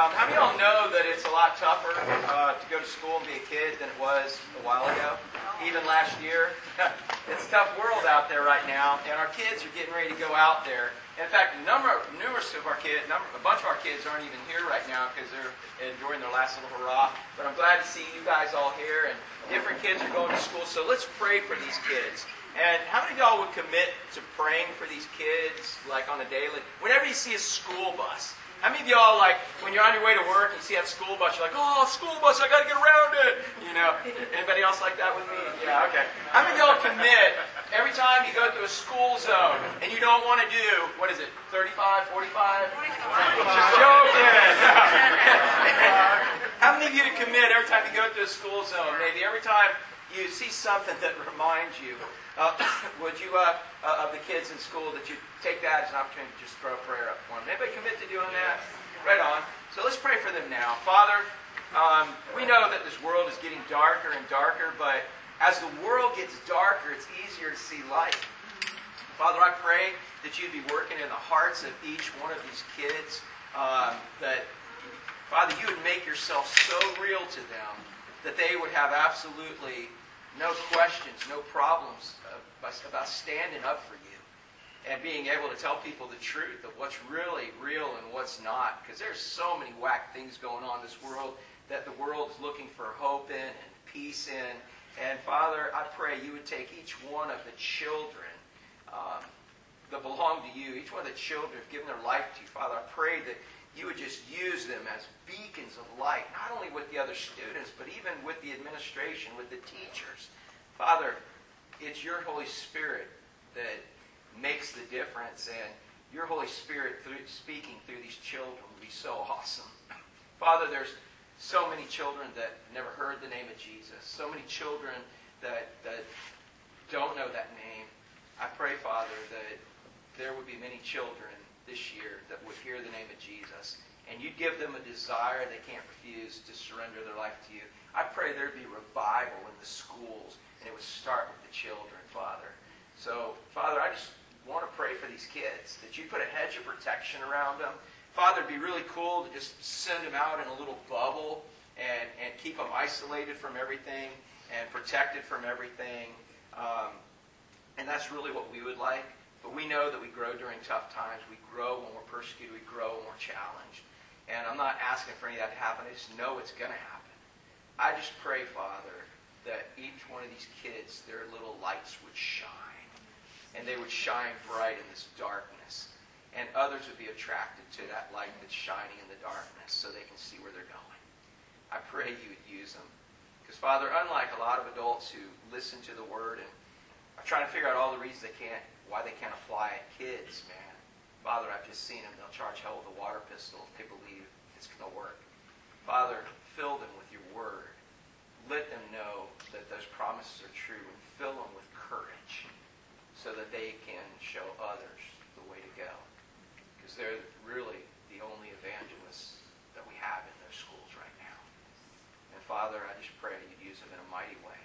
Um, how many of y'all know that it's a lot tougher uh, to go to school and be a kid than it was a while ago? Even last year. it's a tough world out there right now, and our kids are getting ready to go out there. In fact, a number, numerous of our kids, number, a bunch of our kids aren't even here right now because they're enjoying their last little hurrah. But I'm glad to see you guys all here, and different kids are going to school. So let's pray for these kids. And how many of y'all would commit to praying for these kids, like on a daily? Whenever you see a school bus, how many of y'all, like, when you're on your way to work, and you see that school bus, you're like, oh, school bus, I got to get around it. You know, anybody else like that with me? Yeah, okay. How many of y'all commit every time you go through a school zone and you don't want to do, what is it, 35, 45? 45. Just joking. How many of you commit every time you go through a school zone? Maybe every time you see something that reminds you uh, would you, uh, uh, of the kids in school, that you take that as an opportunity to just throw a prayer up for them? Anybody commit to doing that? Right on. So let's pray for them now. Father, um, we know that this world is getting darker and darker, but as the world gets darker, it's easier to see light. Father, I pray that you'd be working in the hearts of each one of these kids, um, that, Father, you would make yourself so real to them that they would have absolutely no questions, no problems about standing up for you and being able to tell people the truth of what's really real and what's not. Because there's so many whack things going on in this world that the world is looking for hope in and peace in. And Father, I pray you would take each one of the children um, that belong to you, each one of the children who've given their life to you. Father, I pray that you would just use them as beacons of light, not only with the other students, but even with the administration, with the teachers. Father, it's your Holy Spirit that makes the difference, and your Holy Spirit through, speaking through these children would be so awesome. Father, there's so many children that never heard the name of Jesus, so many children that, that don't know that name. I pray, Father, that there would be many children this year that would hear the name of Jesus, and you'd give them a desire they can't refuse to surrender their life to you. I pray there'd be revival in the schools and it would start with the children, Father. So, Father, I just want to pray for these kids that you put a hedge of protection around them. Father, it'd be really cool to just send them out in a little bubble and, and keep them isolated from everything and protected from everything. Um, and that's really what we would like. But we know that we grow during tough times. We grow when we're persecuted. We grow when we're challenged. And I'm not asking for any of that to happen. I just know it's going to happen. I just pray, Father, that each one of these kids, their little lights would shine. And they would shine bright in this darkness. And others would be attracted to that light that's shining in the darkness so they can see where they're going. I pray you would use them. Because, Father, unlike a lot of adults who listen to the Word and are trying to figure out all the reasons they can't, why they can't apply it, kids, man, Father, I've just seen them. They'll charge hell with a water pistol if they believe it's going to work. Father, fill them with your Word let them know that those promises are true and fill them with courage so that they can show others the way to go. Because they're really the only evangelists that we have in those schools right now. And Father, I just pray that you'd use them in a mighty way.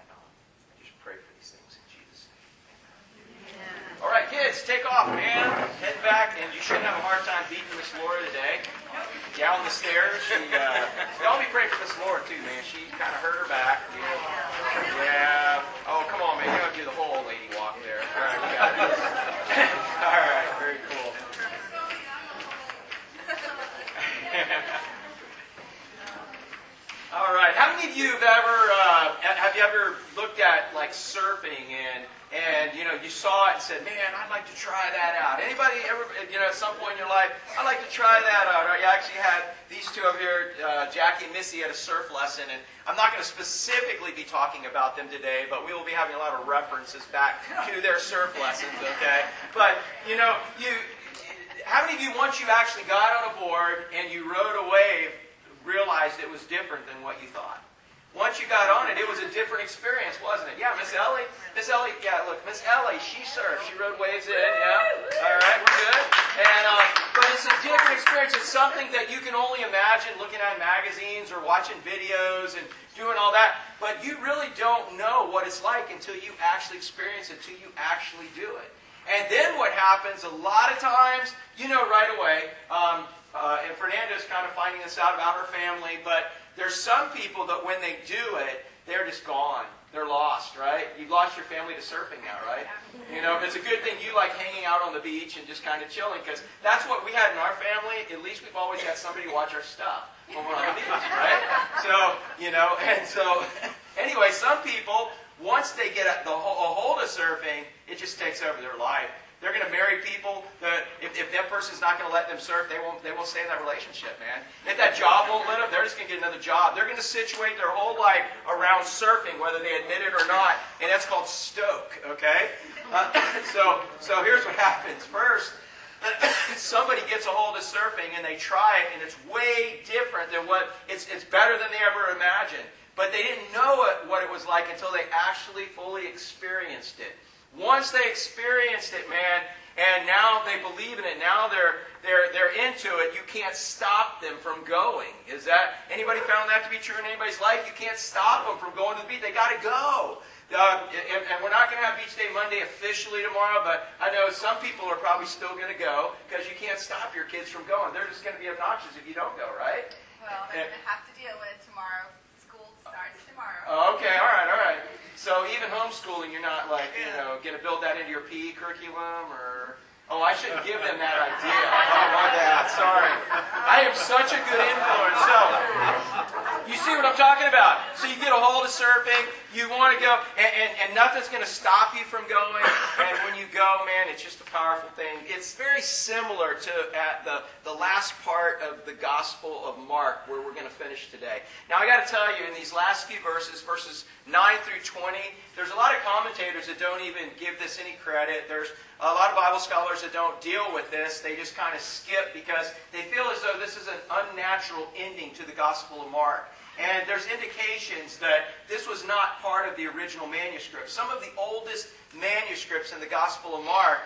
And um, I just pray for these things in Jesus' name. Amen. All right, kids, take off, man. Head back, and you shouldn't have a hard time beating Miss Laura today down the stairs. She, uh, y'all be praying for Miss Laura too, man. She kind of hurt her back. Yeah. yeah. Oh, come on, man. You don't do the whole lady walk there. All right, we got it. All right, very cool. All right. How many of you have ever uh, have you ever looked at like surfing and and you know you saw it and said, "Man, I'd like to try that out." Anybody ever, you know, at some point in your life, I'd like to try that out. Or you actually had these two over here, uh, Jackie and Missy, had a surf lesson, and I'm not going to specifically be talking about them today, but we will be having a lot of references back to their surf lessons. Okay, but you know, you. How many of you, once you actually got on a board and you rode a wave, realized it was different than what you thought? Once you got on it, it was a different experience, wasn't it? Yeah, Miss Ellie. Miss Ellie, yeah, look, Miss Ellie, she surfed. She rode waves in, yeah. All right, we're good. And, uh, but it's a different experience. It's something that you can only imagine looking at magazines or watching videos and doing all that. But you really don't know what it's like until you actually experience it, until you actually do it. And then what happens a lot of times, you know right away, um, uh, and Fernanda's kind of finding this out about her family, but there's some people that when they do it, they're just gone. They're lost, right? You've lost your family to surfing now, right? You know, it's a good thing you like hanging out on the beach and just kind of chilling because that's what we had in our family. At least we've always got somebody to watch our stuff when we're on the beach, right? So, you know, and so anyway, some people, once they get a, the, a hold of surfing, it just takes over their life. They're going to marry people that if, if that person's not going to let them surf, they won't, they won't stay in that relationship, man. If that job won't let them, they're just going to get another job. They're going to situate their whole life around surfing, whether they admit it or not. And that's called stoke, okay? Uh, so, so here's what happens. First, somebody gets a hold of surfing and they try it, and it's way different than what, it's, it's better than they ever imagined. But they didn't know what it was like until they actually fully experienced it. Once they experienced it, man, and now they believe in it, now they're they're they're into it, you can't stop them from going. Is that anybody found that to be true in anybody's life? You can't stop them from going to the beach. They got to go. Uh, and, and, we're not going to have Beach Day Monday officially tomorrow, but I know some people are probably still going to go because you can't stop your kids from going. They're just going to be obnoxious if you don't go, right? Well, they're going to have to deal with tomorrow. School starts tomorrow. Okay, all right, all right. So even homeschooling, you're not like, you know, going to build that into your PE curriculum or. Oh, I shouldn't give them that idea. Oh, my bad. Sorry. I am such a good influence. So, you see what I'm talking about? So you get a hold of surfing, you want to go, and, and, and nothing's going to stop you from going. And when you go, man, it's just a powerful thing. It's very similar to at the, the last part of the Gospel of Mark, where we're going to finish today. Now, I got to tell you, in these last few verses, verses 9 through 20, there's a lot of commentators that don't even give this any credit. There's a lot of Bible scholars that don't deal with this. They just kind of skip because they feel as though this is an unnatural ending to the Gospel of Mark. And there's indications that this was not part of the original manuscript. Some of the oldest manuscripts in the Gospel of Mark,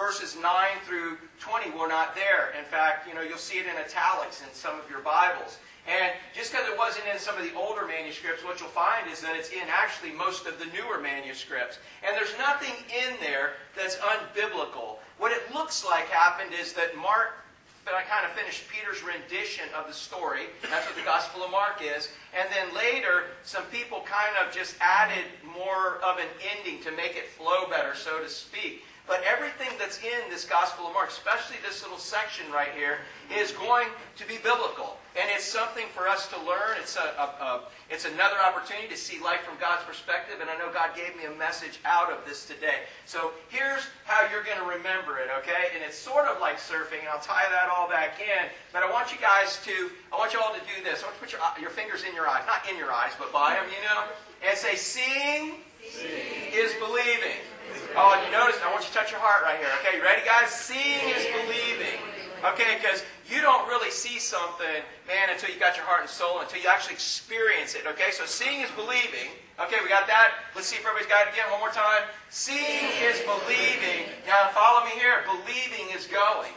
verses 9 through 20, were not there. In fact, you know, you'll see it in italics in some of your Bibles. And just because it wasn't in some of the older manuscripts, what you'll find is that it's in actually most of the newer manuscripts. And there's nothing in there that's unbiblical. What it looks like happened is that Mark but I kind of finished Peter's rendition of the story. That's what the Gospel of Mark is. And then later, some people kind of just added more of an ending to make it flow better, so to speak. But everything that's in this Gospel of Mark, especially this little section right here, is going to be biblical. And it's something for us to learn. It's, a, a, a, it's another opportunity to see life from God's perspective. And I know God gave me a message out of this today. So here's how you're going to remember it, okay? And it's sort of like surfing, and I'll tie that all back in. But I want you guys to, I want you all to do this. I want you to put your, uh, your fingers in your eyes. Not in your eyes, but by them, you know? And say, seeing, seeing. is believing. Oh, you notice, I want you to touch your heart right here. Okay, ready, guys? Seeing is believing. Okay, because you don't really see something, man, until you got your heart and soul, until you actually experience it. Okay, so seeing is believing. Okay, we got that. Let's see if everybody's got it again one more time. Seeing is believing. Now, follow me here. Believing is going.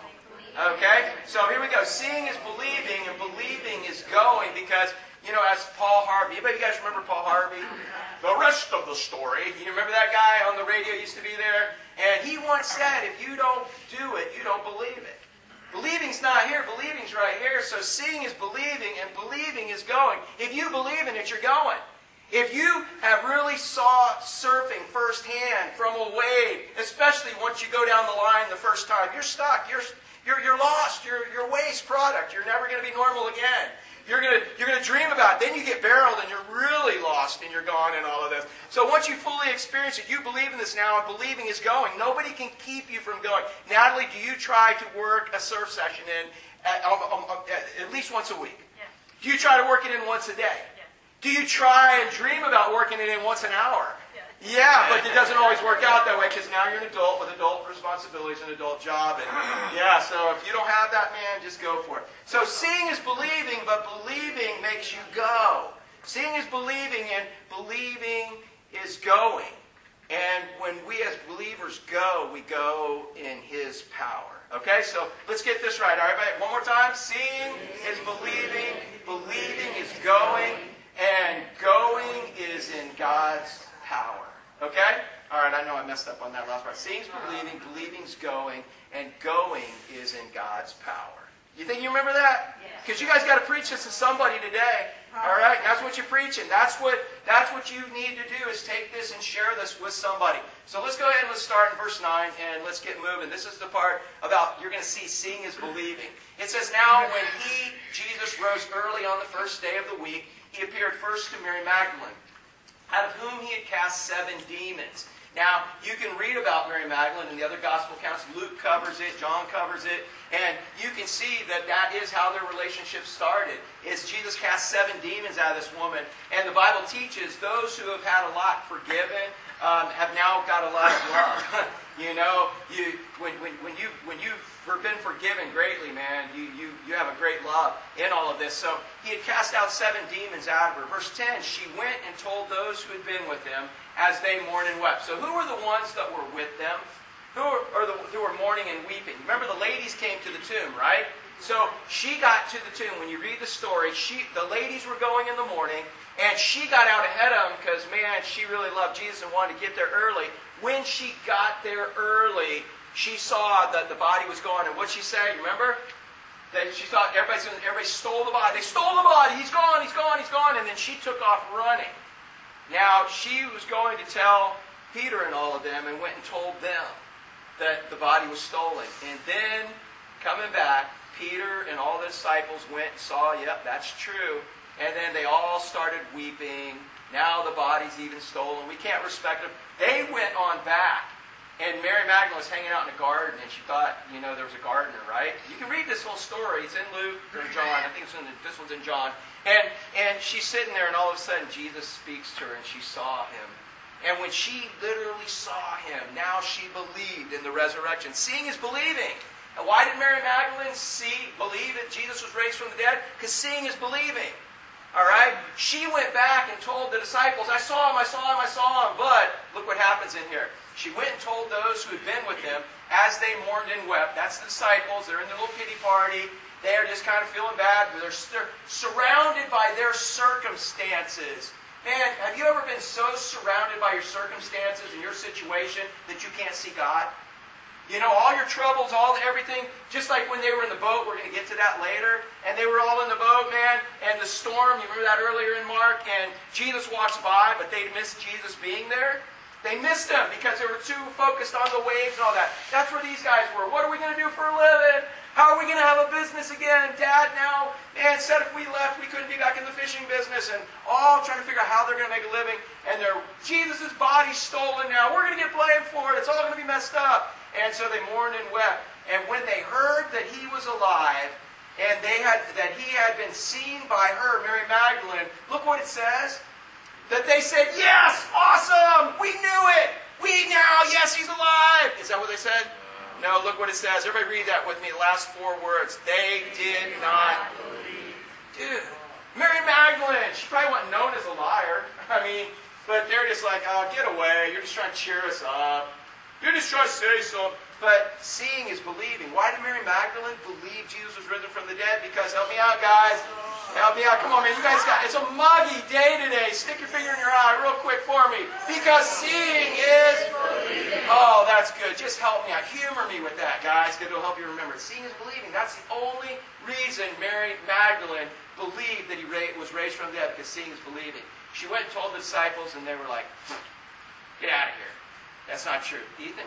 Okay, so here we go. Seeing is believing, and believing is going because, you know, as Paul Harvey, anybody you guys remember Paul Harvey? The rest of the story. You remember that guy on the radio used to be there? And he once said, if you don't do it, you don't believe it. Believing's not here, believing's right here. So seeing is believing, and believing is going. If you believe in it, you're going. If you have really saw surfing firsthand from a wave, especially once you go down the line the first time, you're stuck. You're, you're, you're lost. You're, you're waste product. You're never going to be normal again. You're going to you're gonna dream about it. Then you get barreled and you're really lost and you're gone and all of this. So once you fully experience it, you believe in this now and believing is going. Nobody can keep you from going. Natalie, do you try to work a surf session in at, um, um, um, at least once a week? Yes. Do you try to work it in once a day? Yes. Do you try and dream about working it in once an hour? Yeah, but it doesn't always work out that way because now you're an adult with adult responsibilities and adult job. And yeah, so if you don't have that, man, just go for it. So seeing is believing, but believing makes you go. Seeing is believing, and believing is going. And when we as believers go, we go in His power. Okay, so let's get this right. All right, buddy. one more time. Seeing is believing, believing is going, and going is in God's power. Okay? All right, I know I messed up on that last part. Seeing's believing, believing's going, and going is in God's power. You think you remember that? Because you guys got to preach this to somebody today. All right, and that's what you're preaching. That's what that's what you need to do is take this and share this with somebody. So let's go ahead and let's start in verse nine and let's get moving. This is the part about you're going to see seeing is believing. It says now when he Jesus rose early on the first day of the week, he appeared first to Mary Magdalene, out of whom he had cast seven demons. Now, you can read about Mary Magdalene in the other gospel accounts. Luke covers it, John covers it, and you can see that that is how their relationship started. Is Jesus cast seven demons out of this woman, and the Bible teaches those who have had a lot forgiven um, have now got a lot of love. you know, you when, when, when you when you've been forgiven greatly, man, you, you you have a great love in all of this. So he had cast out seven demons out of her. Verse 10, she went and told those who had been with them as they mourned and wept. So who were the ones that were with them? Who are the, who were mourning and weeping? Remember the ladies came to the tomb, right? So she got to the tomb. When you read the story, she, the ladies were going in the morning, and she got out ahead of them because, man, she really loved Jesus and wanted to get there early. When she got there early, she saw that the body was gone. And what she say? Remember? That she thought everybody, everybody stole the body. They stole the body. He's gone. He's gone. He's gone. And then she took off running. Now, she was going to tell Peter and all of them and went and told them that the body was stolen. And then, coming back, Peter and all the disciples went and saw, yep, that's true. And then they all started weeping. Now the body's even stolen. We can't respect them. They went on back. And Mary Magdalene was hanging out in a garden, and she thought, you know, there was a gardener, right? You can read this whole story. It's in Luke or John. I think it's in the, this one's in John. And, and she's sitting there, and all of a sudden Jesus speaks to her, and she saw him. And when she literally saw him, now she believed in the resurrection. Seeing is believing. And why did Mary Magdalene see, believe that Jesus was raised from the dead? Because seeing is believing. All right? She went back and told the disciples, I saw him, I saw him, I saw him. But look what happens in here. She went and told those who had been with him as they mourned and wept. That's the disciples. They're in their little pity party. They are just kind of feeling bad. They're, they're surrounded by their circumstances. Man, have you ever been so surrounded by your circumstances and your situation that you can't see God? You know, all your troubles, all everything, just like when they were in the boat, we're going to get to that later, and they were all in the boat, man, and the storm, you remember that earlier in Mark, and Jesus walks by, but they missed Jesus being there. They missed him because they were too focused on the waves and all that. That's where these guys were. What are we going to do for a living? How are we going to have a business again? Dad now, man, said if we left, we couldn't be back in the fishing business. And all trying to figure out how they're going to make a living. And their Jesus' body's stolen now. We're going to get blamed for it. It's all going to be messed up. And so they mourned and wept. And when they heard that he was alive, and they had that he had been seen by her, Mary Magdalene, look what it says. That they said, Yes, awesome! We knew it! We now, yes, he's alive! Is that what they said? No, look what it says. Everybody read that with me. Last four words. They did not believe. Dude, Mary Magdalene, she probably wasn't known as a liar. I mean, but they're just like, oh, get away. You're just trying to cheer us up. You're just trying to say something. But seeing is believing. Why did Mary Magdalene believe Jesus was risen from the dead? Because, help me out, guys. Help me out. Come on, man. You guys got it's a muggy day today. Stick your finger in your eye real quick for me. Because seeing is Oh, that's good. Just help me out. Humor me with that, guys, because it'll help you remember. Seeing is believing. That's the only reason Mary Magdalene believed that he was raised from the dead, because seeing is believing. She went and told the disciples, and they were like, get out of here. That's not true. Ethan?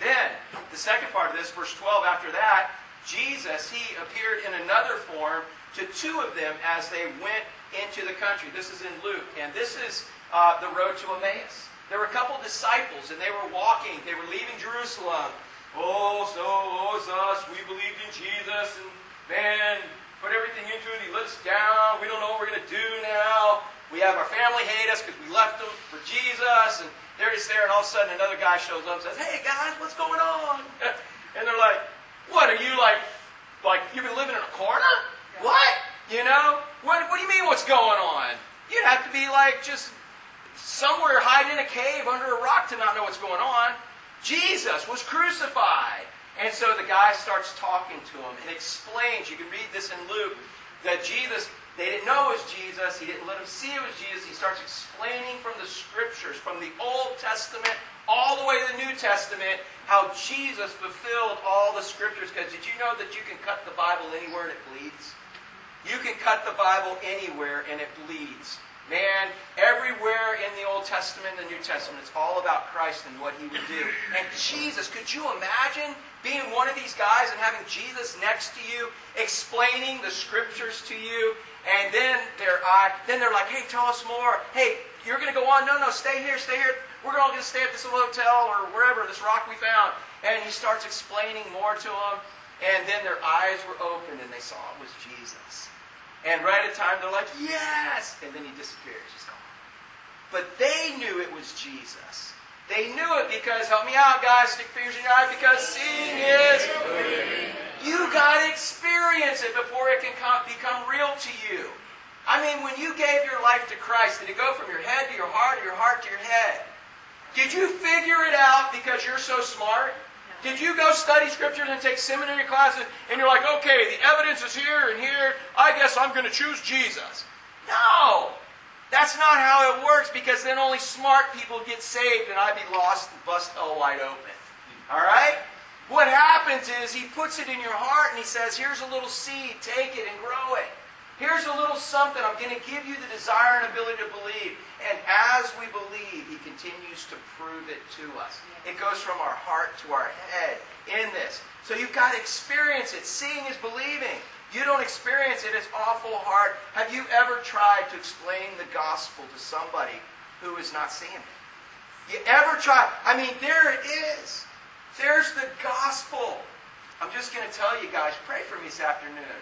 Then, the second part of this, verse 12, after that, Jesus, he appeared in another form to two of them as they went into the country. This is in Luke, and this is uh, the road to Emmaus. There were a couple disciples, and they were walking. They were leaving Jerusalem. Oh, so, oh, us. We believed in Jesus, and man, put everything into it. He us down. We don't know what we're going to do now. We have our family hate us because we left them for Jesus, and they're just there, and all of a sudden another guy shows up and says, Hey, guys, what's going on? and they're like, What, are you like, like, you've been living in a corner? What? You know? What, what do you mean what's going on? You'd have to be like just somewhere hiding in a cave under a rock to not know what's going on. Jesus was crucified. And so the guy starts talking to him and explains, you can read this in Luke, that Jesus, they didn't know it was Jesus. He didn't let them see it was Jesus. He starts explaining from the scriptures, from the Old Testament all the way to the New Testament, how Jesus fulfilled all the scriptures. Because did you know that you can cut the Bible anywhere and it bleeds? You can cut the Bible anywhere and it bleeds. Man, everywhere in the Old Testament and the New Testament, it's all about Christ and what He would do. And Jesus, could you imagine being one of these guys and having Jesus next to you, explaining the Scriptures to you, and then they're, uh, then they're like, hey, tell us more. Hey, you're going to go on. No, no, stay here, stay here. We're all going to stay at this little hotel or wherever, this rock we found. And he starts explaining more to them. And then their eyes were opened and they saw it was Jesus. And right at time, they're like, yes! And then he disappears. He's gone. But they knew it was Jesus. They knew it because, help me out, guys, stick fingers in your eye, because seeing is. You got to experience it before it can come, become real to you. I mean, when you gave your life to Christ, did it go from your head to your heart, or your heart to your head? Did you figure it out because you're so smart? Did you go study scriptures and take seminary classes and you're like, okay, the evidence is here and here. I guess I'm going to choose Jesus. No. That's not how it works because then only smart people get saved and I'd be lost and bust hell wide open. All right? What happens is he puts it in your heart and he says, here's a little seed, take it and grow it. Here's a little something. I'm going to give you the desire and ability to believe. And as we believe, He continues to prove it to us. It goes from our heart to our head in this. So you've got to experience it. Seeing is believing. You don't experience it, it's awful hard. Have you ever tried to explain the gospel to somebody who is not seeing it? You ever try? I mean, there it is. There's the gospel. I'm just going to tell you guys, pray for me this afternoon.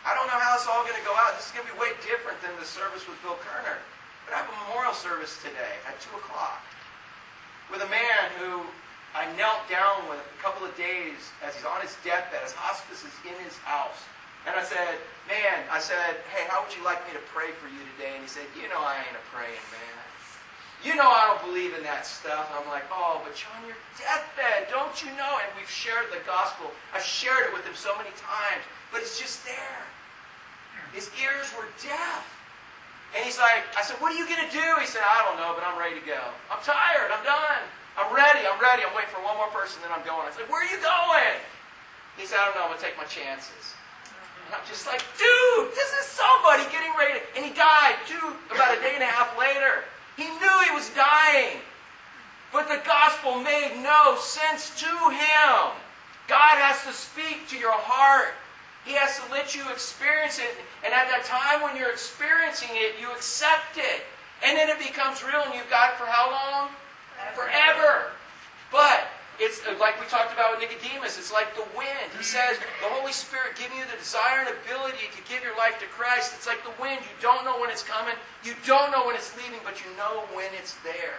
I don't know how it's all going to go out. This is going to be way different than the service with Bill Kerner. But I have a memorial service today at 2 o'clock with a man who I knelt down with a couple of days as he's on his deathbed. His hospice is in his house. And I said, man, I said, hey, how would you like me to pray for you today? And he said, you know I ain't a praying man. You know I don't believe in that stuff. I'm like, oh, but you're on your deathbed, don't you know? And we've shared the gospel. I've shared it with him so many times, but it's just there. His ears were deaf. And he's like, I said, what are you going to do? He said, I don't know, but I'm ready to go. I'm tired. I'm done. I'm ready. I'm ready. I'm waiting for one more person, then I'm going. I said, where are you going? He said, I don't know. I'm going to take my chances. And I'm just like, dude, this is somebody getting ready. To... And he died, too, about a day and a half later. He knew he was dying. But the gospel made no sense to him. God has to speak to your heart. He has to let you experience it. And at that time when you're experiencing it, you accept it. And then it becomes real and you've got it for how long? Forever. But it's uh, like we talked about with Nicodemus, it's like the wind. He says, the Holy Spirit giving you the desire and ability to give your life to Christ. It's like the wind. You don't know when it's coming. You don't know when it's leaving, but you know when it's there.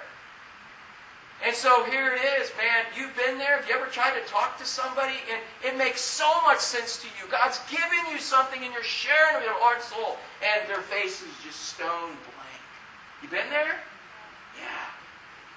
And so here it is, man. You've been there. Have you ever tried to talk to somebody? And it makes so much sense to you. God's giving you something and you're sharing with your heart and soul. And their face is just stone blank. You been there? Yeah.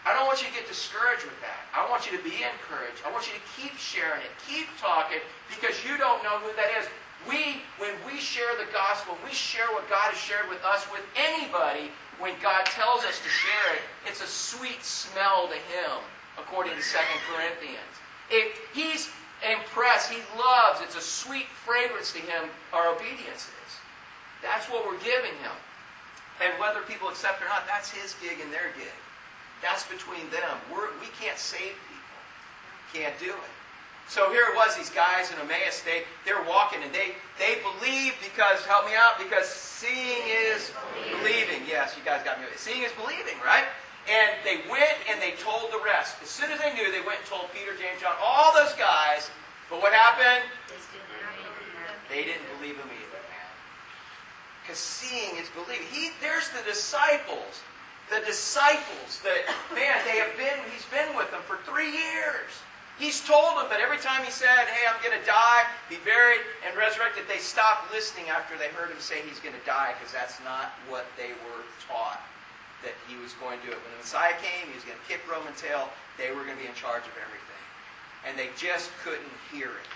I don't want you to get discouraged with that. I want you to be encouraged. I want you to keep sharing it. Keep talking because you don't know who that is. We, when we share the gospel, we share what God has shared with us with anybody, when God tells us to share it, it's a sweet smell to Him, according to 2 Corinthians. If He's impressed, He loves, it's a sweet fragrance to Him, our obedience is. That's what we're giving Him. And whether people accept or not, that's His gig and their gig. That's between them. We're, we can't save people. Can't do it. So here it was, these guys in Emmaus, they, they're walking and they, they believe because, help me out, because seeing is believing. Yes, you guys got me. Seeing is believing, right? And they went and they told the rest. As soon as they knew, they went and told Peter, James, John, all those guys. But what happened? They didn't believe him either, man. Because seeing is believing. He, there's the disciples. The disciples that, man, they have been, he's been with them for three years. He's told them, but every time he said, hey, I'm going to die, be buried, and resurrected, they stopped listening after they heard him say he's going to die because that's not what they were taught that he was going to do it. When the Messiah came, he was going to kick Roman tail. They were going to be in charge of everything. And they just couldn't hear it.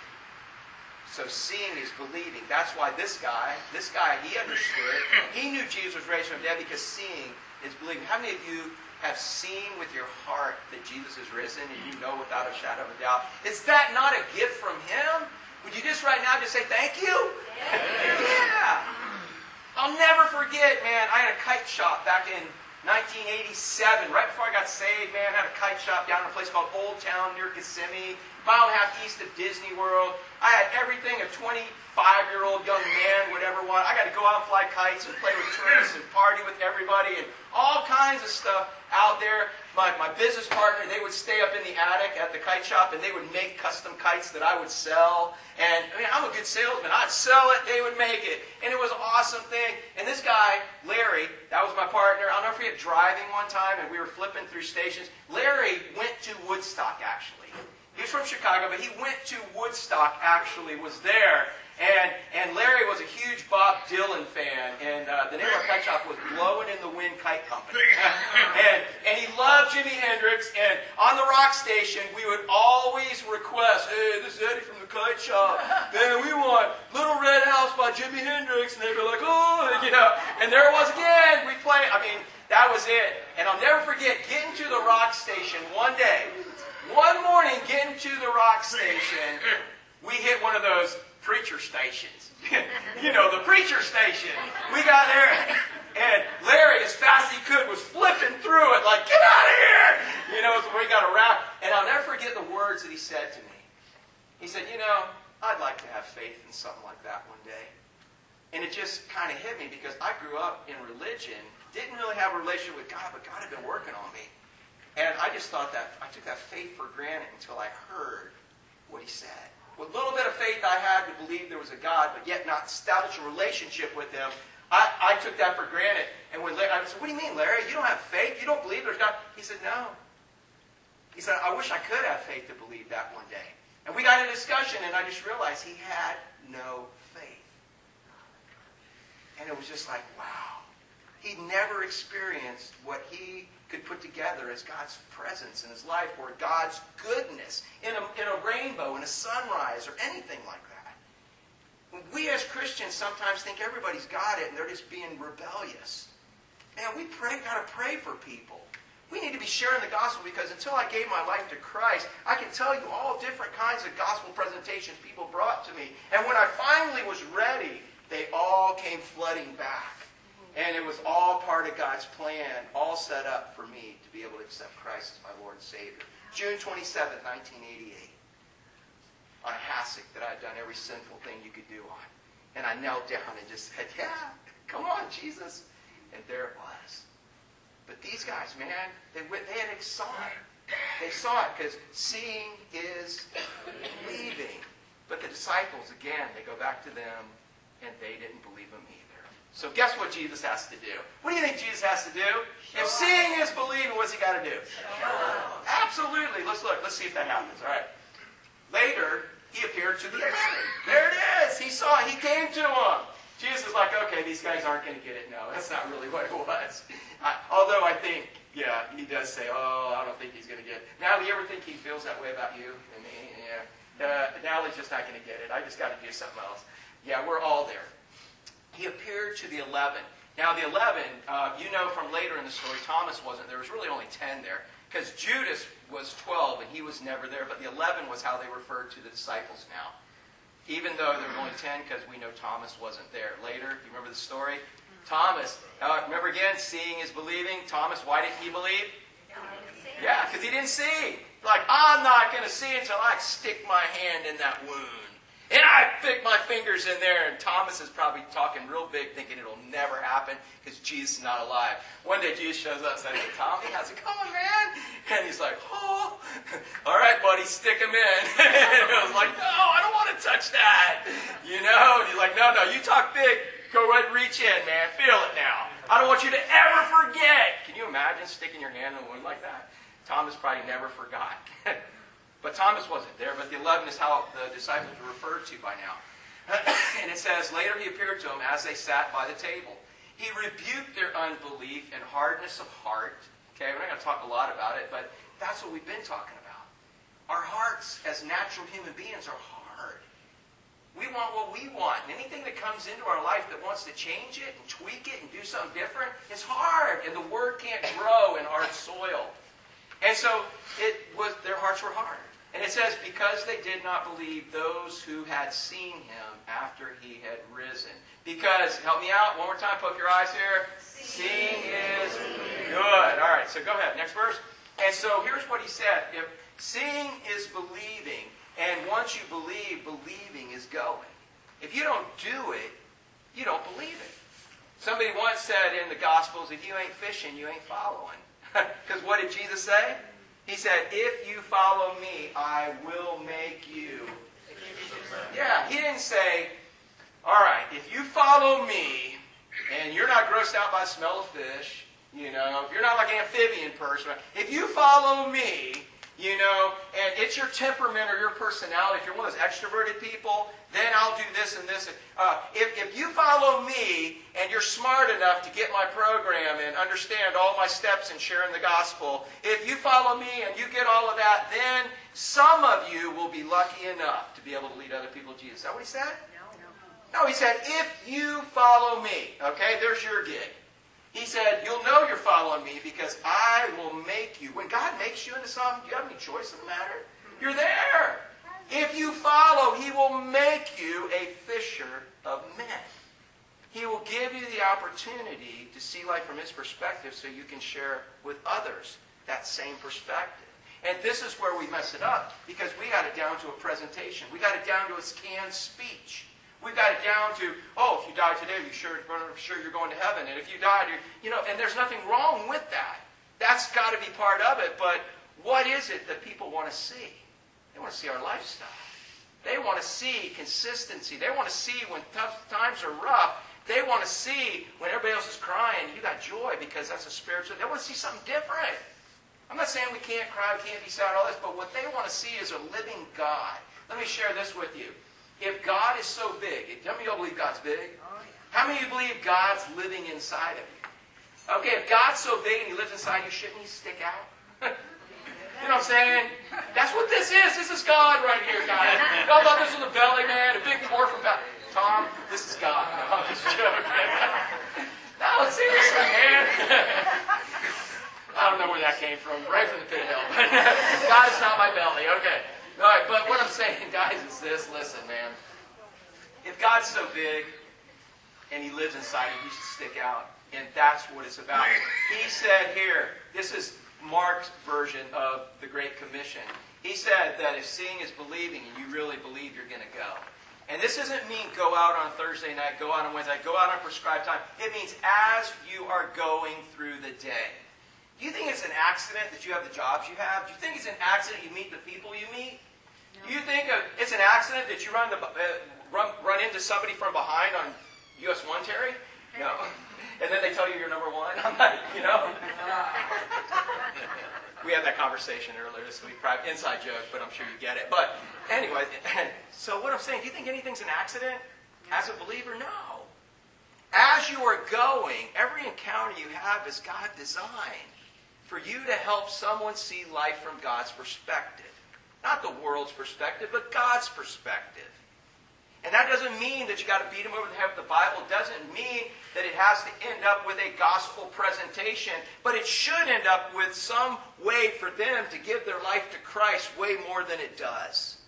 So seeing is believing. That's why this guy, this guy, he understood. He knew Jesus was raised from the dead because seeing is believing. How many of you have seen with your heart that Jesus is risen and you know without a shadow of a doubt? Is that not a gift from Him? Would you just right now just say thank you? Yeah. I'll never forget, man. I had a kite shop back in 1987, right before I got saved, man. I had a kite shop down in a place called Old Town near Kissimmee, mile and a half east of Disney World. I had everything a 25-year-old young man would ever want. I got to go out and fly kites and play with tourists and party with everybody and all kinds of stuff out there. My, my business partner, they would stay up in the attic at the kite shop and they would make custom kites that I would sell. And I mean, I'm a good salesman. I'd sell it, they would make it. And it was an awesome thing. And this guy, Larry, that was my partner. I'll never forget driving one time and we were flipping through stations. Larry went to Woodstock, actually. He was from Chicago, but he went to Woodstock, actually, was there. And, and Larry was a huge Bob Dylan fan, and uh, the name of our kite shop was Blowing in the Wind Kite Company. and, and he loved Jimi Hendrix, and on the rock station, we would always request, hey, this is Eddie from the kite shop. Man, we want Little Red House by Jimi Hendrix. And they'd be like, oh, you know. And there it was again. We play, I mean, that was it. And I'll never forget getting to the rock station one day. One morning, getting to the rock station, we hit one of those preacher stations. you know, the preacher station. We got there, and Larry, as fast as he could, was flipping through it like, get out of here! You know, we got a wrap. And I'll never forget the words that he said to me. He said, you know, I'd like to have faith in something like that one day. And it just kind of hit me because I grew up in religion, didn't really have a relationship with God, but God had been working on me. And I just thought that, I took that faith for granted until I heard what he said. With a little bit of faith I had to believe there was a God, but yet not establish a relationship with him, I, I took that for granted. And when Larry, I said, what do you mean, Larry? You don't have faith? You don't believe there's God? He said, no. He said, I wish I could have faith to believe that one day. And we got a discussion, and I just realized he had no faith. And it was just like, wow. He'd never experienced what he could put together as God's presence in his life or God's goodness in a, in a rainbow, in a sunrise, or anything like that. We as Christians sometimes think everybody's got it and they're just being rebellious. Man, we pray, gotta pray for people. We need to be sharing the gospel because until I gave my life to Christ, I can tell you all different kinds of gospel presentations people brought to me. And when I finally was ready, they all came flooding back. And it was all part of God's plan, all set up for me to be able to accept Christ as my Lord and Savior. June 27, 1988. On a hassock that I had done every sinful thing you could do on. And I knelt down and just said, Yeah, come on, Jesus. And there it was. But these guys, man, they, they had saw it. They saw it because seeing is believing. But the disciples, again, they go back to them and they didn't believe him either. So guess what Jesus has to do? What do you think Jesus has to do? If seeing is believing, what's he got to do? Absolutely. Let's look. Let's see if that happens. All right. Later, he appeared to the eleven. There it is. He saw it. He came to them. Jesus is like, okay, these guys aren't going to get it. No, that's not really what it was. I, although I think, yeah, he does say, oh, I don't think he's going to get it. Now, do you ever think he feels that way about you and me? Yeah. Uh, now he's just not going to get it. I just got to do something else. Yeah, we're all there he appeared to the 11. Now, the 11, uh, you know from later in the story, Thomas wasn't there. Was really only 10 there because Judas was 12 and he was never there, but the 11 was how they referred to the disciples now. Even though there were only 10 because we know Thomas wasn't there. Later, you remember the story? Thomas, uh, remember again, seeing is believing. Thomas, why didn't he believe? Yeah, because he didn't see. Like, I'm not going to see until I stick my hand in that wound. And I stick my fingers in there, and Thomas is probably talking real big, thinking it'll never happen because Jesus is not alive. One day Jesus shows up and says, Tommy, how's it going, man? And he's like, Oh, all right, buddy, stick him in. and I was like, No, I don't want to touch that. You know? And he's like, No, no, you talk big. Go right reach in, man. Feel it now. I don't want you to ever forget. Can you imagine sticking your hand in the wound like that? Thomas probably never forgot. But Thomas wasn't there, but the 11 is how the disciples were referred to by now. and it says, Later he appeared to them as they sat by the table. He rebuked their unbelief and hardness of heart. Okay, we're not going to talk a lot about it, but that's what we've been talking about. Our hearts, as natural human beings, are hard. We want what we want. And anything that comes into our life that wants to change it and tweak it and do something different, it's hard. And the word can't grow in hard soil. And so it was their hearts were hard. And it says, because they did not believe those who had seen him after he had risen. Because, help me out, one more time, poke your eyes here. Seeing is good. All right, so go ahead. Next verse. And so here's what he said. If seeing is believing, and once you believe, believing is going. If you don't do it, you don't believe it. Somebody once said in the Gospels, if you ain't fishing, you ain't following. Because what did Jesus say? He said, If you follow me, I will make you. Yeah, he didn't say, All right, if you follow me and you're not grossed out by the smell of fish, you know, if you're not like an amphibian person, if you follow me, you know, and it's your temperament or your personality, if you're one of those extroverted people, then I'll do this and this. Uh, if, if you follow me and you're smart enough to get my program and understand all my steps in sharing the gospel, if you follow me and you get all of that, then some of you will be lucky enough to be able to lead other people to Jesus. Is that what he said? No, no. No, he said, if you follow me, okay, there's your gig. He said, You'll know you're following me because I will make you. When God makes you into something, do you have any choice in the matter? You're there. If you follow, He will make you a fisher of men. He will give you the opportunity to see life from His perspective so you can share with others that same perspective. And this is where we mess it up because we got it down to a presentation. We got it down to a canned speech. We've got it down to, oh, if you die today, you sure, sure you're going to heaven. And if you died, you know, and there's nothing wrong with that. That's got to be part of it. But what is it that people want to see? They want to see our lifestyle. They want to see consistency. They want to see when tough times are rough. They want to see when everybody else is crying, you got joy because that's a spiritual. They want to see something different. I'm not saying we can't cry, we can't be sad, all this, but what they want to see is a living God. Let me share this with you. If God is so big, how many of y'all believe God's big? How many of you believe God's living inside of you? Okay, if God's so big and He lives inside you, shouldn't He stick out? you know what I'm saying? That's what this is. This is God right here, guys. Y'all thought this was a belly man, a big pour from. Tom, this is God. No, I'm just joking. no, seriously, man. I don't know where that came from. Right from the pit of hell. God is not my belly. Okay. All right, but what I'm saying, guys, is this. Listen, man. If God's so big and He lives inside you, He should stick out. And that's what it's about. He said here, this is Mark's version of the Great Commission. He said that if seeing is believing and you really believe, you're going to go. And this doesn't mean go out on Thursday night, go out on Wednesday, go out on prescribed time. It means as you are going through the day. Do you think it's an accident that you have the jobs you have? Do you think it's an accident you meet the people you meet? Do you think it's an accident that you run, the, uh, run, run into somebody from behind on US 1, Terry? No. And then they tell you you're number one? I'm not, you know? we had that conversation earlier this week. Private inside joke, but I'm sure you get it. But anyway, so what I'm saying, do you think anything's an accident? As a believer, no. As you are going, every encounter you have is God designed for you to help someone see life from God's perspective. Not the world's perspective, but God's perspective. And that doesn't mean that you got to beat them over the head with the Bible. It doesn't mean that it has to end up with a gospel presentation, but it should end up with some way for them to give their life to Christ way more than it does.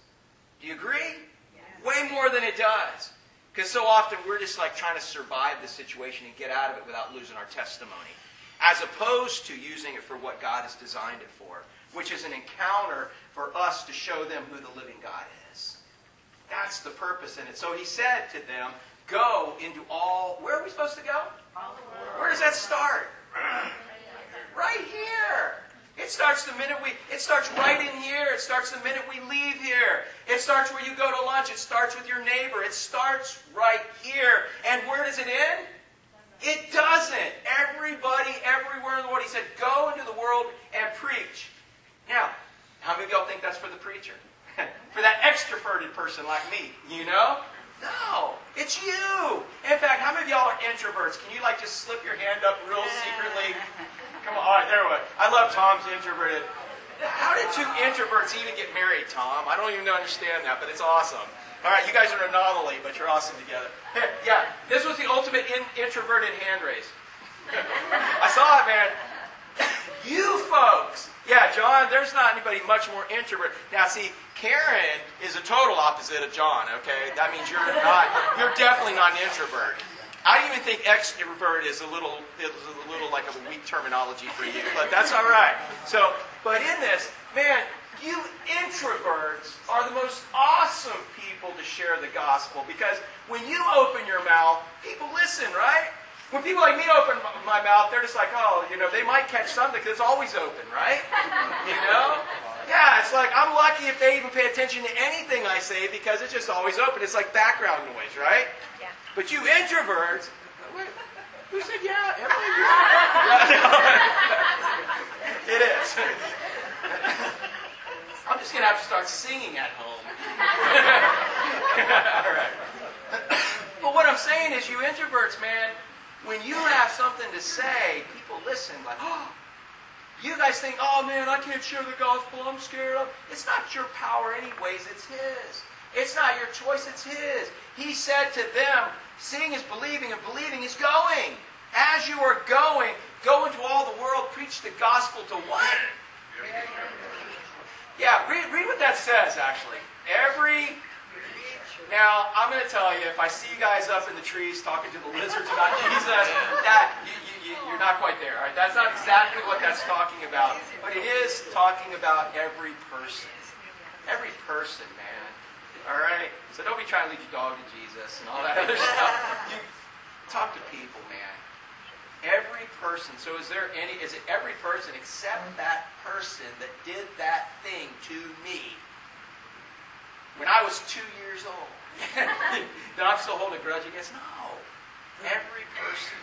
Do you agree? Yes. Way more than it does. Because so often we're just like trying to survive the situation and get out of it without losing our testimony. As opposed to using it for what God has designed it for, which is an encounter for us to show them who the living God is. That's the purpose in it. So he said to them, Go into all. Where are we supposed to go? Where does that start? Right here. It starts the minute we. It starts right in here. It starts the minute we leave here. It starts where you go to lunch. It starts with your neighbor. It starts right here. And where does it end? It doesn't. Everybody, everywhere in the world. He said, "Go into the world and preach." Now, how many of y'all think that's for the preacher? for that extroverted person like me, you know? No, it's you. In fact, how many of y'all are introverts? Can you like just slip your hand up real secretly? Come on, all right, there we go. I love Tom's introverted. How did two introverts even get married, Tom? I don't even understand that, but it's awesome. All right, you guys are an anomaly, but you're awesome together. yeah, this was the ultimate in, introverted hand raise. I saw it, man. you folks. Yeah, John, there's not anybody much more introvert. Now, see, Karen is a total opposite of John, okay? That means you're not, you're definitely not an introvert. I even think extrovert is a little, is a little like a weak terminology for you, but that's all right. So, but in this, man, you introverts are the most awesome people to share the gospel because when you open your mouth, people listen, right? When people like me open my mouth, they're just like, oh, you know, they might catch something because it's always open, right? You know? Yeah, it's like I'm lucky if they even pay attention to anything I say because it's just always open. It's like background noise, right? Yeah. But you introverts, who said yeah? Emily? it is. I'm just going to have to start singing at home. All right. But what I'm saying is, you introverts, man, when you have something to say, people listen like, oh, you guys think, oh man, I can't share the gospel, I'm scared of. It's not your power anyways, it's his. It's not your choice, it's his. He said to them, seeing is believing, and believing is going. As you are going, go into all the world, preach the gospel to what? Yeah, read, read what that says, actually. Every. Now, I'm going to tell you, if I see you guys up in the trees talking to the lizards about Jesus, that you, you, you're not quite there. All right? That's not exactly what that's talking about. But it is talking about every person. Every person, man. All right? So don't be trying to lead your dog to Jesus and all that other stuff. You talk to people, man. Every person. So is there any, is it every person except that person that did that thing to me when I was two years old? then I'm still holding a grudge against? No. Every person.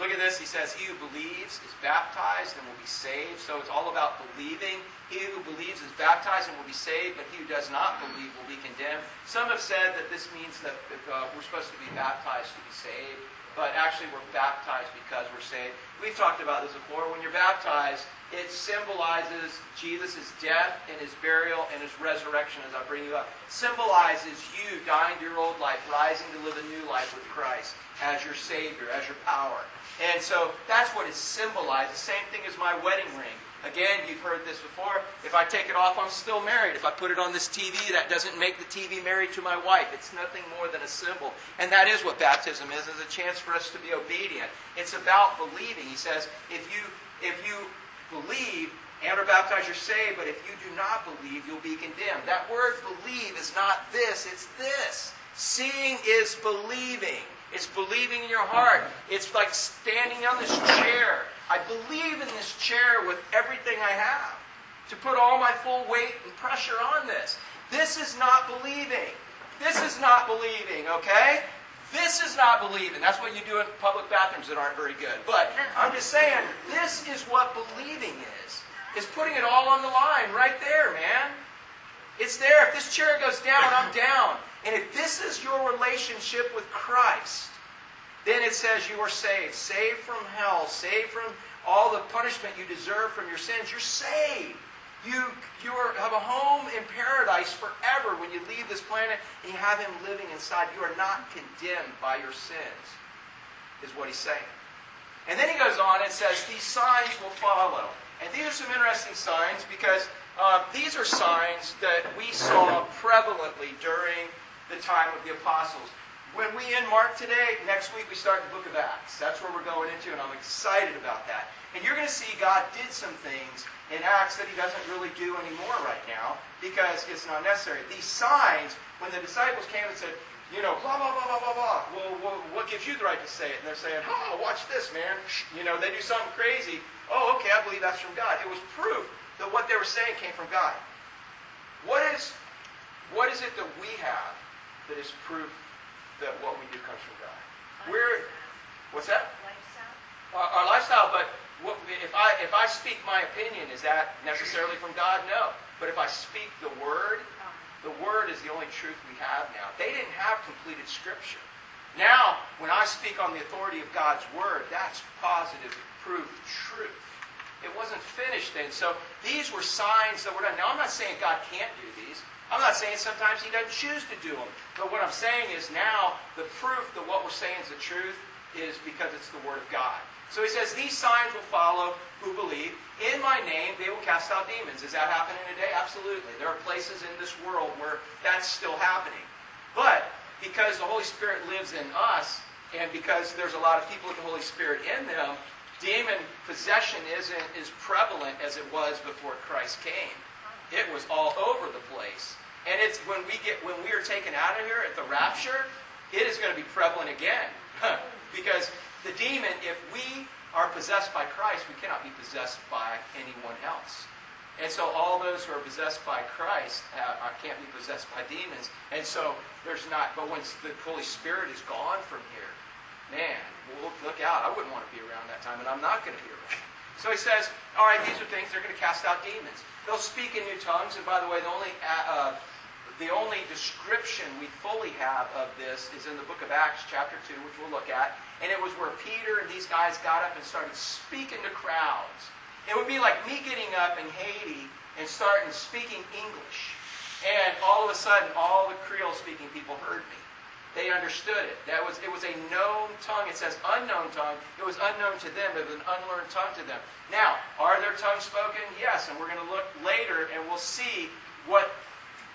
Look at this. He says, He who believes is baptized and will be saved. So it's all about believing. He who believes is baptized and will be saved, but he who does not believe will be condemned. Some have said that this means that uh, we're supposed to be baptized to be saved but actually we're baptized because we're saved. We've talked about this before. When you're baptized, it symbolizes Jesus' death and his burial and his resurrection, as I bring you up. Symbolizes you dying to your old life, rising to live a new life with Christ as your Savior, as your power. And so that's what it symbolizes. Same thing as my wedding ring. Again, you've heard this before. If I take it off, I'm still married. If I put it on this TV, that doesn't make the TV married to my wife. It's nothing more than a symbol. And that is what baptism is, is a chance for us to be obedient. It's about believing. He says, if you if you believe and are baptized, you're saved, but if you do not believe, you'll be condemned. That word believe is not this, it's this. Seeing is believing. It's believing in your heart. It's like standing on this chair I believe in this chair with everything I have to put all my full weight and pressure on this. This is not believing. This is not believing, okay? This is not believing. That's what you do in public bathrooms that aren't very good. But I'm just saying, this is what believing is. Is putting it all on the line right there, man. It's there. If this chair goes down, I'm down. And if this is your relationship with Christ, then it says you are saved. Saved from hell. Saved from all the punishment you deserve from your sins. You're saved. You, you are, have a home in paradise forever when you leave this planet and you have Him living inside. You are not condemned by your sins, is what He's saying. And then He goes on and says, These signs will follow. And these are some interesting signs because uh, these are signs that we saw prevalently during the time of the apostles. When we end Mark today, next week we start the book of Acts. That's where we're going into, and I'm excited about that. And you're going to see God did some things in Acts that he doesn't really do anymore right now because it's not necessary. These signs, when the disciples came and said, you know, blah, blah, blah, blah, blah, blah, well, well what gives you the right to say it? And they're saying, oh, watch this, man. You know, they do something crazy. Oh, okay, I believe that's from God. It was proof that what they were saying came from God. What is, what is it that we have that is proof that what we do comes from God. We're, what's that? Lifestyle. Our, our lifestyle, but what, if I if I speak my opinion, is that necessarily from God? No. But if I speak the Word, Oh. the Word is the only truth we have now. They didn't have completed Scripture. Now, when I speak on the authority of God's Word, that's positive, proof, truth. It wasn't finished then. So these were signs that were done. Now, I'm not saying God can't do these. I'm not saying sometimes He doesn't choose to do them. But what I'm saying is now the proof that what we're saying is the truth is because it's the Word of God. So He says, These signs will follow who believe. In my name, they will cast out demons. Is that happening today? Absolutely. There are places in this world where that's still happening. But because the Holy Spirit lives in us, and because there's a lot of people with the Holy Spirit in them, demon possession isn't as prevalent as it was before Christ came. It was all over the place. And it's when we get when we are taken out of here at the rapture, it is going to be prevalent again. because the demon, if we are possessed by Christ, we cannot be possessed by anyone else. And so all those who are possessed by Christ uh, can't be possessed by demons. And so there's not, but once the Holy Spirit is gone from here, man, look out. I wouldn't want to be around that time, and I'm not going to be around. So he says, all right, these are things, they're going to cast out demons. They'll speak in new tongues, and by the way, the only, uh, uh, the only description we fully have of this is in the book of Acts, chapter 2, which we'll look at. And it was where Peter and these guys got up and started speaking to crowds. It would be like me getting up in Haiti and starting speaking English. And all of a sudden, all the Creole speaking people heard me. They understood it. That was it was a known tongue. It says unknown tongue. It was unknown to them. It was an unlearned tongue to them. Now, are there tongues spoken? Yes, and we're going to look later and we'll see what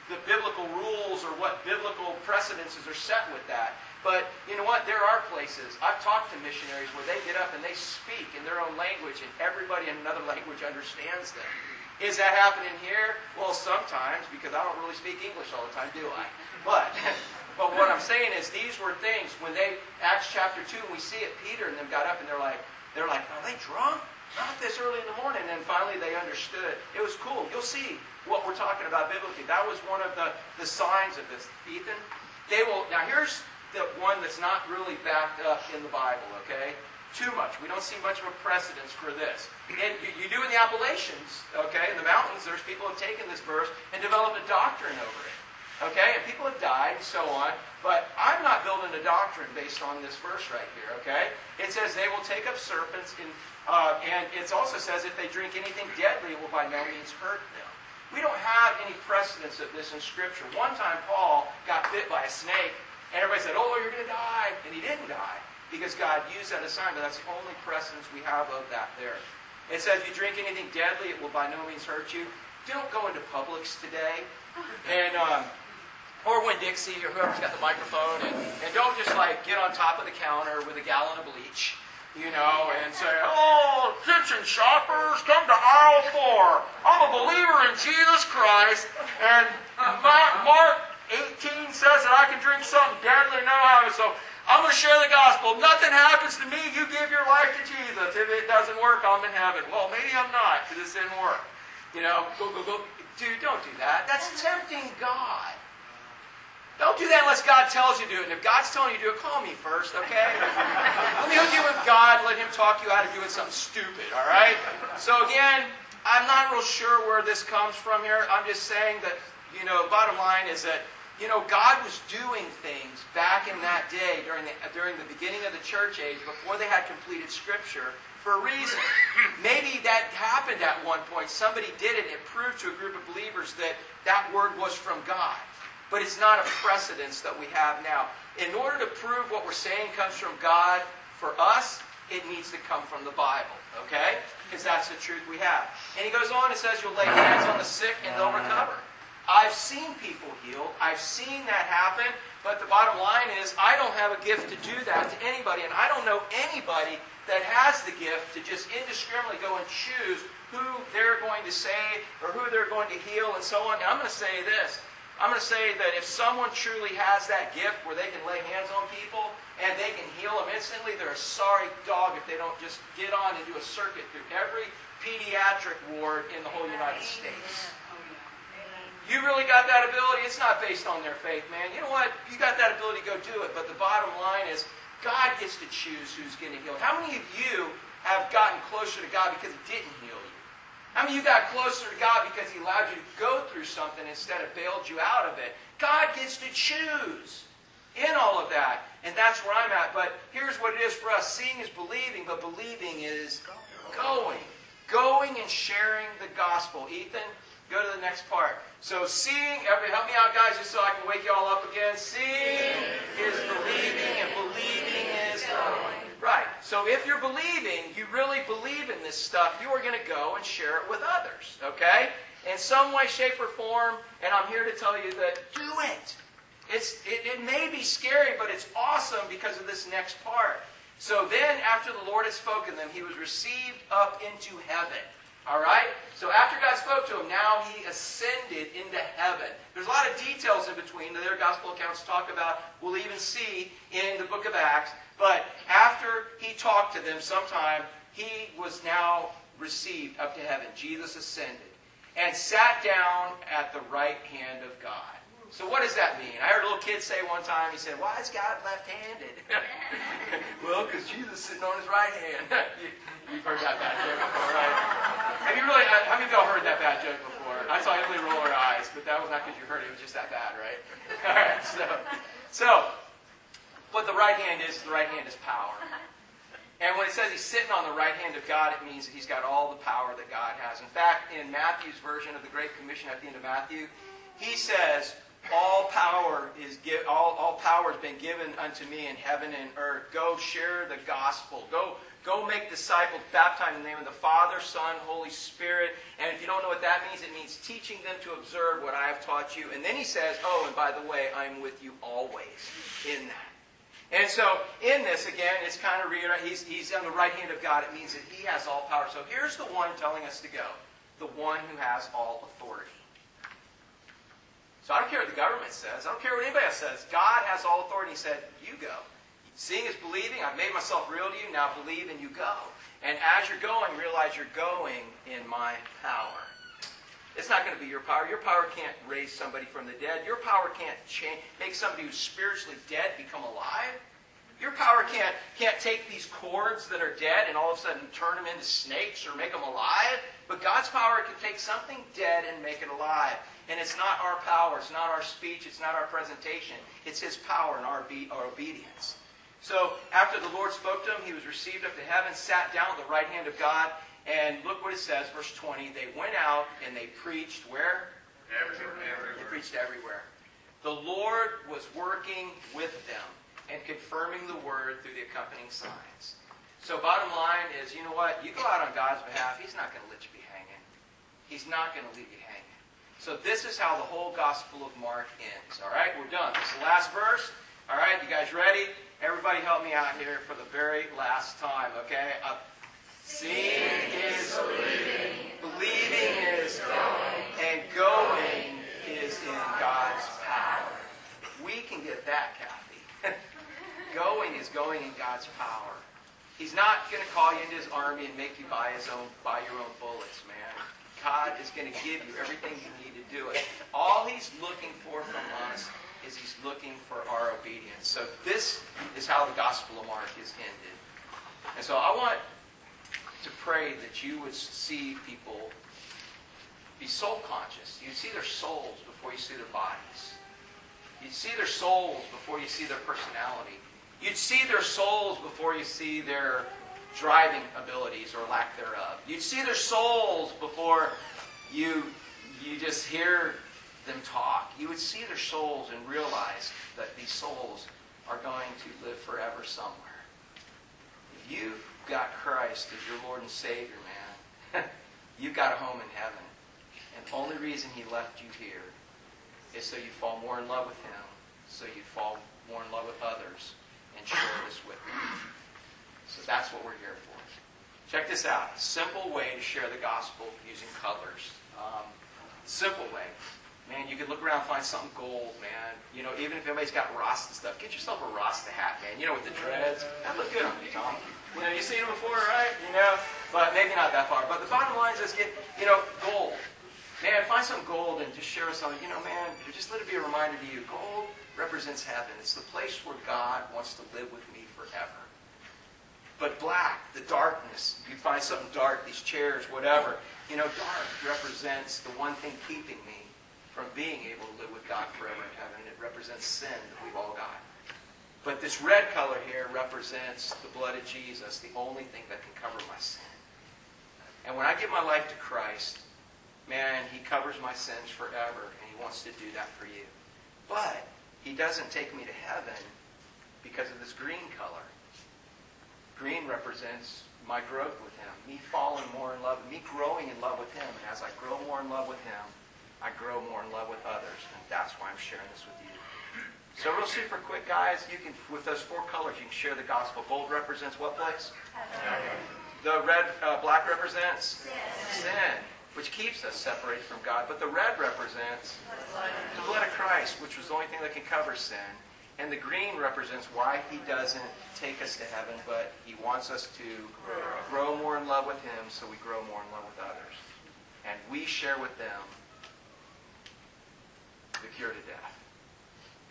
the biblical rules or what biblical precedences are set with that. But you know what? There are places. I've talked to missionaries where they get up and they speak in their own language and everybody in another language understands them. Is that happening here? Well, sometimes, because I don't really speak English all the time, do I? But But what I'm saying is these were things when they Acts chapter two, we see it. Peter and them got up and they're like, they're like, are they drunk? Not this early in the morning. And finally they understood. It was cool. You'll see what we're talking about biblically. That was one of the, the signs of this. Ethan, they will. Now here's the one that's not really backed up in the Bible. Okay, too much. We don't see much of a precedence for this. And you, you do in the Appalachians. Okay, in the mountains, there's people have taken this verse and developed a doctrine over it. Okay? And people have died and so on. But I'm not building a doctrine based on this verse right here, okay? It says they will take up serpents, in, uh, and it also says if they drink anything deadly, it will by no means hurt them. We don't have any precedence of this in Scripture. One time Paul got bit by a snake, and everybody said, oh, you're going to die. And he didn't die because God used that as a sign, but that's the only precedence we have of that there. It says, if you drink anything deadly, it will by no means hurt you. Don't go into Publix today and um, or Winn-Dixie or whoever's got the microphone, and, and don't just like get on top of the counter with a gallon of bleach, you know, and say, "Oh, attention shoppers, come to aisle four. I'm a believer in Jesus Christ, and Mark 18 says that I can drink something deadly no. So I'm going to share the gospel. Nothing happens to me. You give your life to Jesus. If it doesn't work, I'm in heaven. Well, maybe I'm not because it didn't work. You know, go, go, go. Dude, don't do that. That's tempting God. Don't do that unless God tells you to do it. And if God's telling you to do it, call me first, okay? let me hook you with God. Let Him talk you out of doing something stupid, all right? So again, I'm not real sure where this comes from here. I'm just saying that, you know, bottom line is that, you know, God was doing things back in that day during the, during the beginning of the church age before they had completed Scripture for a reason. Maybe that happened at one point. Somebody did it. It proved to a group of believers that that word was from God. But it's not a precedence that we have now. In order to prove what we're saying comes from God, for us, it needs to come from the Bible. Okay? Because that's the truth we have. And he goes on and says, You'll lay hands on the sick and they'll recover. I've seen people healed. I've seen that happen. But the bottom line is, I don't have a gift to do that to anybody. And I don't know anybody that has the gift to just indiscriminately go and choose who they're going to save or who they're going to heal and so on. I'm going to say this I'm going to say that if someone truly has that gift where they can lay hands on people and they can heal them instantly, they're a sorry dog if they don't just get on and do a circuit through every pediatric ward in the whole United States. Oh, you really got that ability? It's not based on their faith, man. You know what? You got that ability, to go do it. But the bottom line is God gets to choose who's going to heal. How many of you have gotten closer to God because He didn't heal you? Many of you got closer to God because He allowed you to go through something instead of bailed you out of it? God gets to choose in all of that. And that's where I'm at. But here's what it is for us seeing is believing, but believing is going. going and sharing the gospel. Ethan, go to the next part. So seeing, everybody help me out guys just so I can wake you all up again. Seeing is believing and believing is going. Right. So if you're believing, you really believe in this stuff, you are going to go and share it with others. Okay? In some way, shape, or form, and I'm here to tell you that do it. It's, it, it may be scary, but it's awesome because of this next part. So then, after the Lord had spoken to them, he was received up into heaven. All right? So after God spoke to him, now he ascended into heaven. There's a lot of details in between that their gospel accounts talk about. We'll even see in the book of Acts. But after he talked to them sometime, he was now received up to heaven. Jesus ascended and sat down at the right hand of God. So what does that mean? I heard a little kid say one time, he said, why is God left-handed? well, because Jesus is sitting on his right hand. you, have heard that bad joke before, right? Have you really, how many of y'all heard that bad joke before? I saw Emily roll her eyes, but that was not because you heard it. It was just that bad, right? All right, so, so what the right hand is, the right hand is power. And when it says he's sitting on the right hand of God, it means that he's got all the power that God has. In fact, in Matthew's version of the Great Commission at the end of Matthew, he says, all power is give, all, all power has been given unto me in heaven and earth. Go share the gospel. Go go make disciples, baptize in the name of the Father, Son, Holy Spirit. And if you don't know what that means, it means teaching them to observe what I have taught you. And then he says, Oh, and by the way, I'm with you always in that. And so in this, again, it's kind of he's, he's on the right hand of God. It means that he has all power. So here's the one telling us to go. The one who has all authority. So I don't care what the government says. I don't care what anybody else says. God has all authority. He said, you go. Seeing is believing. I've made myself real to you. Now believe and you go. And as you're going, realize you're going in my power. It's not going to be your power. Your power can't raise somebody from the dead. Your power can't change, make somebody who's spiritually dead become alive. Your power can't, can't take these cords that are dead and all of a sudden turn them into snakes or make them alive. But God's power can take something dead and make it alive. And it's not our power, it's not our speech, it's not our presentation. It's His power and our, be- our obedience. So after the Lord spoke to him, he was received up to heaven, sat down at the right hand of God, and look what it says, verse 20. They went out and they preached where? Everywhere. They preached everywhere. The Lord was working with them and confirming the word through the accompanying signs. So bottom line is, you know what? You go out on God's behalf, He's not going to let you be hanging. He's not going to leave you hanging. So this is how the whole Gospel of Mark ends. All right, we're done. This is the last verse. All right, you guys ready? Everybody help me out here for the very last time, okay? Uh, seeing is believing. Believing is going. And going is in God's power. We can get that, Kathy. going is going in God's power. He's not going to call you into his army and make you buy his own, buy your own bullets, man. God is going to give you everything you need to do it. All he's looking for from us is he's looking for our obedience. So this is how the Gospel of Mark is ended. And so I want to pray that you would see people be soul conscious. You'd see their souls before you see their bodies. You'd see their souls before you see their personality. You'd see their souls before you see their driving abilities or lack thereof. You'd see their souls before you, you just hear them talk. You would see their souls and realize that these souls are going to live forever somewhere. You've got Christ as your Lord and Savior, man, you've got a home in heaven. And the only reason he left you here is so you fall more in love with him, so you fall more in love with others, and share this with them. So that's what we're here for. Check this out. Simple way to share the gospel using colors. Um, simple way. Man, you could look around and find something gold, man. You know, even if anybody's got Rasta stuff, get yourself a Rasta hat, man. You know, with the dreads. That look good on you, Tom. You know, you've seen them before, right? You know, but maybe not that far. But the bottom line is get, you know, gold. Man, find some gold and just share with somebody. You know, man, just let it be a reminder to you. Gold represents heaven. It's the place where God wants to live with me forever. But black, the darkness, you find something dark, these chairs, whatever. You know, dark represents the one thing keeping me from being able to live with God forever in heaven. It represents sin that we've all got. But this red color here represents the blood of Jesus, the only thing that can cover my sin. And when I give my life to Christ, man, he covers my sins forever, and he wants to do that for you. But he doesn't take me to heaven because of this green color. Green represents my growth with him, me falling more in love, me growing in love with him. And as I grow more in love with him, I grow more in love with others. And that's why I'm sharing this with you. So real super quick, guys, you can, with those four colors, you can share the gospel. Gold represents what place? The red, uh, black represents? Sin, which keeps us separated from God. But the red represents the blood of Christ, which was the only thing that can cover sin. And the green represents why he doesn't take us to heaven, but he wants us to grow more in love with him so we grow more in love with others. And we share with them the cure to death.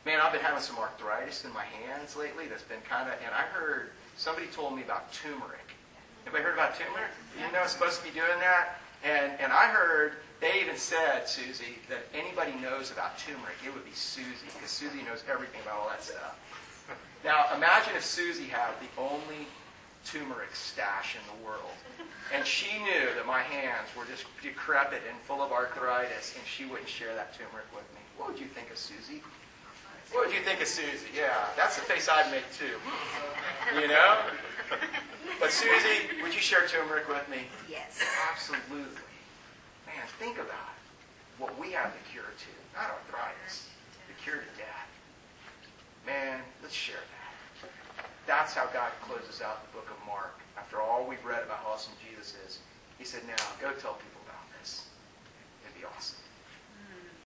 Man, I've been having some arthritis in my hands lately that's been kind of, and I heard, somebody told me about turmeric. Anybody heard about turmeric? You know it's supposed to be doing that? And, and I heard, they even said, Susie, that anybody knows about turmeric, it would be Susie, because Susie knows everything about all that stuff. Now, imagine if Susie had the only turmeric stash in the world. And she knew that my hands were just decrepit and full of arthritis, and she wouldn't share that turmeric with me. What would you think of Susie? What would you think of Susie? Yeah, that's the face I'd make too. You know? But Susie, would you share turmeric with me? Yes. Absolutely. Man, think about it. What we have the cure to, not arthritis, the cure to death. Man, let's share that. That's how God closes out the book of Mark. After all we've read about how awesome Jesus is, he said, now go tell people about this. It'd be awesome.